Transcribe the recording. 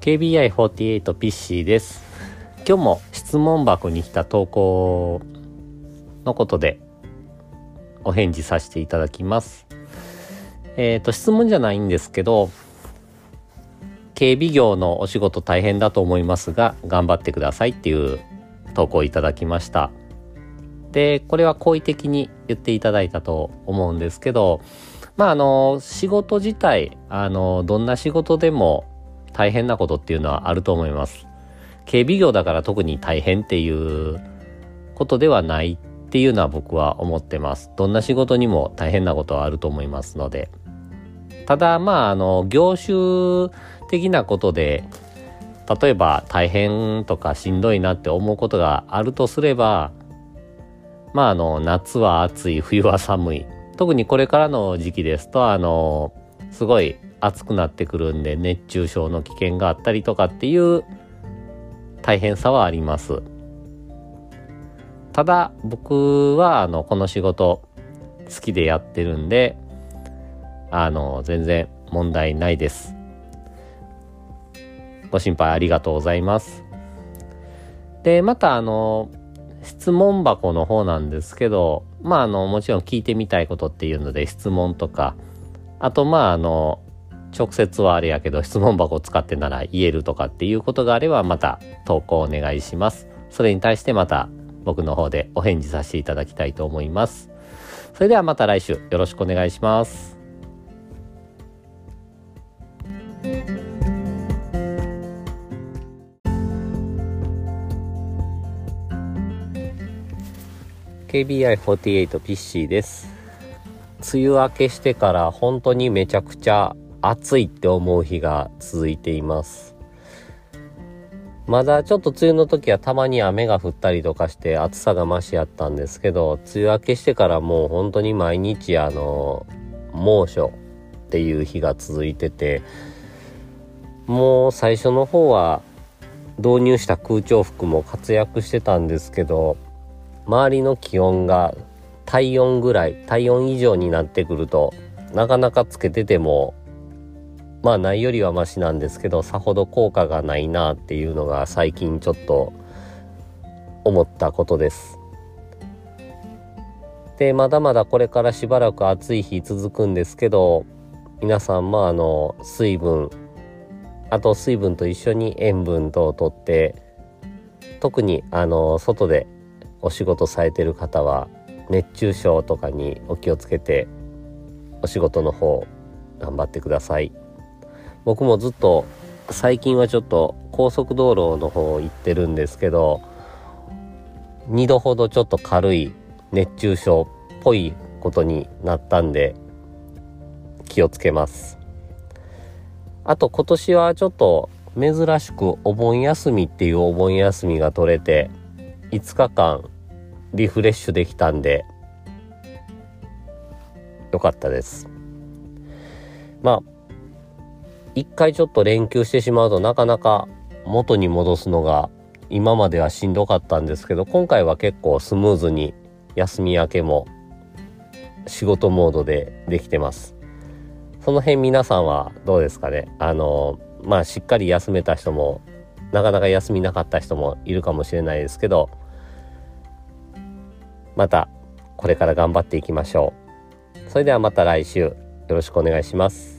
KBI48 ピッシーです。今日も質問箱に来た投稿のことでお返事させていただきます。えっ、ー、と、質問じゃないんですけど、警備業のお仕事大変だと思いますが、頑張ってくださいっていう投稿いただきました。で、これは好意的に言っていただいたと思うんですけど、まあ、あの、仕事自体、あの、どんな仕事でも大変なことっていうのはあると思います。警備業だから特に大変っていうことではないっていうのは僕は思ってます。どんな仕事にも大変なことはあると思いますので。ただ、まあ、あの、業種的なことで、例えば大変とかしんどいなって思うことがあるとすれば、まあ、あの、夏は暑い、冬は寒い。特にこれからの時期ですと、あの、すごい暑くなってくるんで熱中症の危険があったりとかっていう大変さはあります。ただ僕はあのこの仕事好きでやってるんであの全然問題ないです。ご心配ありがとうございます。でまたあの質問箱の方なんですけどまああのもちろん聞いてみたいことっていうので質問とかあとまああの直接はあれやけど質問箱を使ってなら言えるとかっていうことがあればまた投稿お願いします。それに対してまた僕の方でお返事させていただきたいと思います。それではまた来週よろしくお願いします。KBI48 ピッシーです。梅雨明けしてから本当にめちゃくちゃ暑いって思う日が続いています。まだちょっと梅雨の時はたまに雨が降ったりとかして暑さが増しやったんですけど、梅雨明けしてからもう本当に毎日あの、猛暑っていう日が続いてて、もう最初の方は導入した空調服も活躍してたんですけど、周りの気温が体温ぐらい体温以上になってくるとなかなかつけててもまあないよりはマシなんですけどさほど効果がないなっていうのが最近ちょっと思ったことです。でまだまだこれからしばらく暑い日続くんですけど皆さんもあの水分あと水分と一緒に塩分等をとって特にあの外でお仕事されてる方は熱中症とかにお気をつけてお仕事の方頑張ってください僕もずっと最近はちょっと高速道路の方行ってるんですけど2度ほどちょっと軽い熱中症っぽいことになったんで気をつけます。あと今年はちょっと珍しくお盆休みっていうお盆休みが取れて5日間リフレッシュできたんでよかったです。まあ一回ちょっと連休してしまうとなかなか元に戻すのが今まではしんどかったんですけど今回は結構スムーズに休み明けも仕事モードでできてますその辺皆さんはどうですかね？あのまあしっかり休めた人もなかなか休みなかった人もいるかもしれないですけどまたこれから頑張っていきましょう。それではまた来週よろしくお願いします。